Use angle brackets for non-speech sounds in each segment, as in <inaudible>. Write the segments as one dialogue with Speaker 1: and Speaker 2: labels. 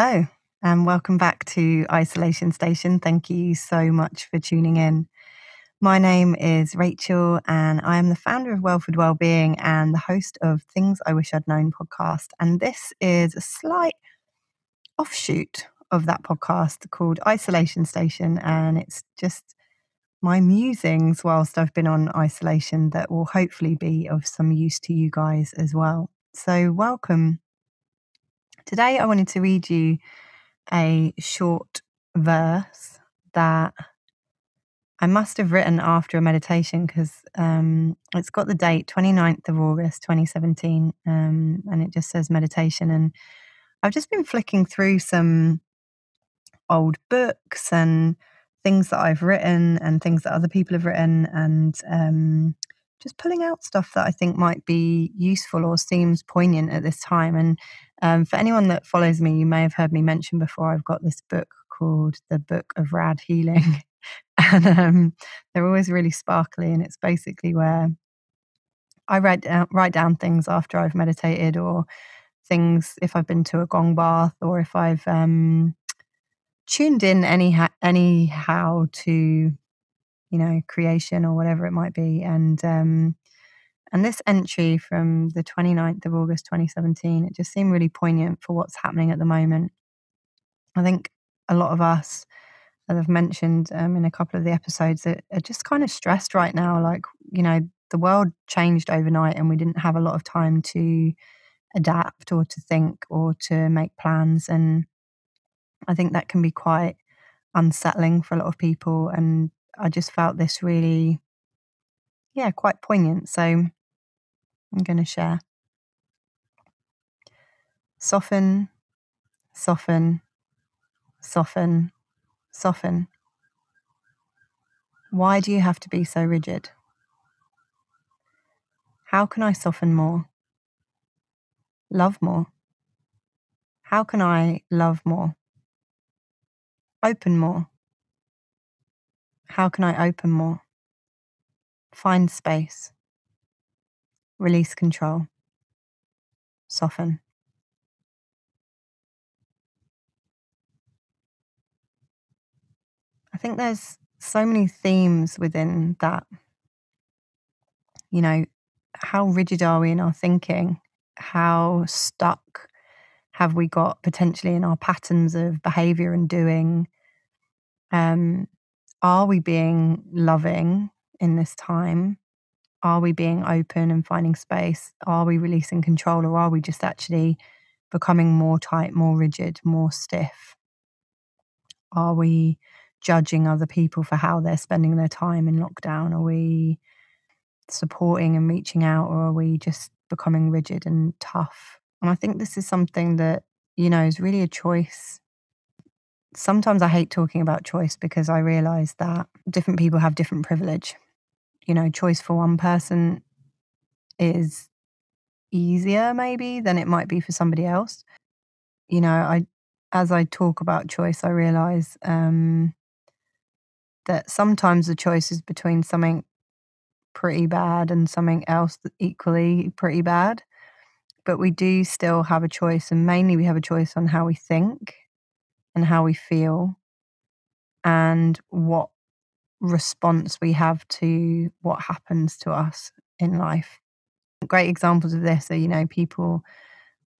Speaker 1: Hello, and welcome back to Isolation Station. Thank you so much for tuning in. My name is Rachel, and I am the founder of Welford Wellbeing and the host of Things I Wish I'd Known podcast. And this is a slight offshoot of that podcast called Isolation Station, and it's just my musings whilst I've been on isolation that will hopefully be of some use to you guys as well. So, welcome. Today, I wanted to read you a short verse that I must have written after a meditation because um, it's got the date 29th of August 2017 um, and it just says meditation. And I've just been flicking through some old books and things that I've written and things that other people have written and um, just pulling out stuff that I think might be useful or seems poignant at this time. And um, for anyone that follows me, you may have heard me mention before, I've got this book called The Book of Rad Healing. <laughs> and um, they're always really sparkly. And it's basically where I write down, write down things after I've meditated or things if I've been to a gong bath or if I've um, tuned in anyhow, anyhow to, you know, creation or whatever it might be. And, um, and this entry from the 29th of August 2017, it just seemed really poignant for what's happening at the moment. I think a lot of us, as I've mentioned um, in a couple of the episodes, are, are just kind of stressed right now. Like, you know, the world changed overnight and we didn't have a lot of time to adapt or to think or to make plans. And I think that can be quite unsettling for a lot of people. And I just felt this really, yeah, quite poignant. So I'm going to share. Soften, soften, soften, soften. Why do you have to be so rigid? How can I soften more? Love more? How can I love more? Open more. How can I open more? Find space. Release control. Soften. I think there's so many themes within that. You know, how rigid are we in our thinking? How stuck have we got potentially in our patterns of behavior and doing? Um, are we being loving in this time? Are we being open and finding space? Are we releasing control or are we just actually becoming more tight, more rigid, more stiff? Are we judging other people for how they're spending their time in lockdown? Are we supporting and reaching out or are we just becoming rigid and tough? And I think this is something that, you know, is really a choice. Sometimes I hate talking about choice because I realize that different people have different privilege. You know, choice for one person is easier maybe than it might be for somebody else. You know, I as I talk about choice, I realize um, that sometimes the choice is between something pretty bad and something else equally pretty bad but we do still have a choice, and mainly we have a choice on how we think and how we feel and what response we have to what happens to us in life. Great examples of this are, you know, people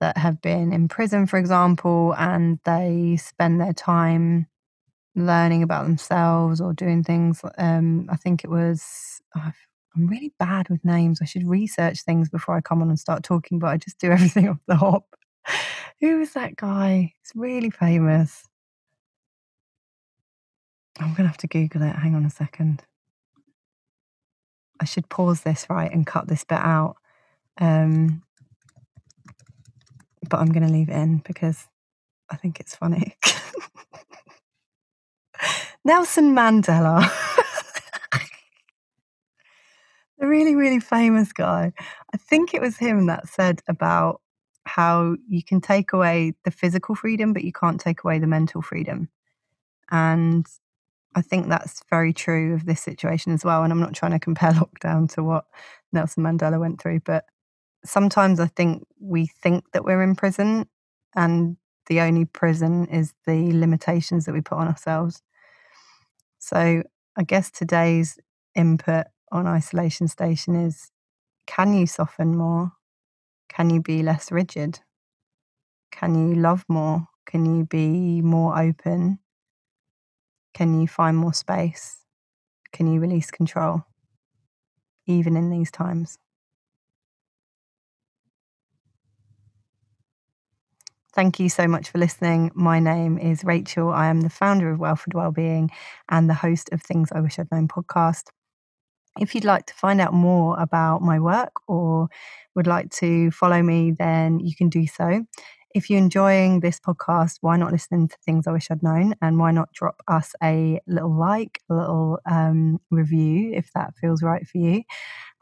Speaker 1: that have been in prison, for example, and they spend their time learning about themselves or doing things. Um, I think it was, I'm really bad with names. I should research things before I come on and start talking, but I just do <laughs> everything off the hop. Who was that guy? It's really famous. I'm going to have to Google it. Hang on a second. I should pause this right and cut this bit out. Um, but I'm going to leave it in because I think it's funny. <laughs> Nelson Mandela. <laughs> a really, really famous guy. I think it was him that said about how you can take away the physical freedom, but you can't take away the mental freedom. And I think that's very true of this situation as well. And I'm not trying to compare <laughs> lockdown to what Nelson Mandela went through, but sometimes I think we think that we're in prison and the only prison is the limitations that we put on ourselves. So I guess today's input on isolation station is can you soften more? Can you be less rigid? Can you love more? Can you be more open? Can you find more space? Can you release control? Even in these times. Thank you so much for listening. My name is Rachel. I am the founder of Welford Wellbeing and the host of Things I Wish I'd Known podcast. If you'd like to find out more about my work or would like to follow me, then you can do so. If you're enjoying this podcast, why not listen to Things I Wish I'd Known? And why not drop us a little like, a little um, review if that feels right for you?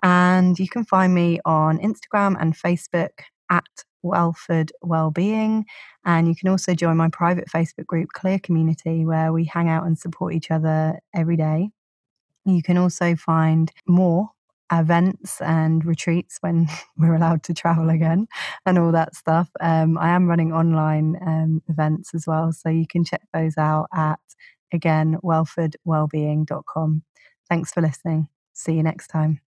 Speaker 1: And you can find me on Instagram and Facebook at Welford Wellbeing. And you can also join my private Facebook group, Clear Community, where we hang out and support each other every day. You can also find more events and retreats when <laughs> we're allowed to travel again and all that stuff. Um, I am running online um, events as well. So you can check those out at, again, welfordwellbeing.com. Thanks for listening. See you next time.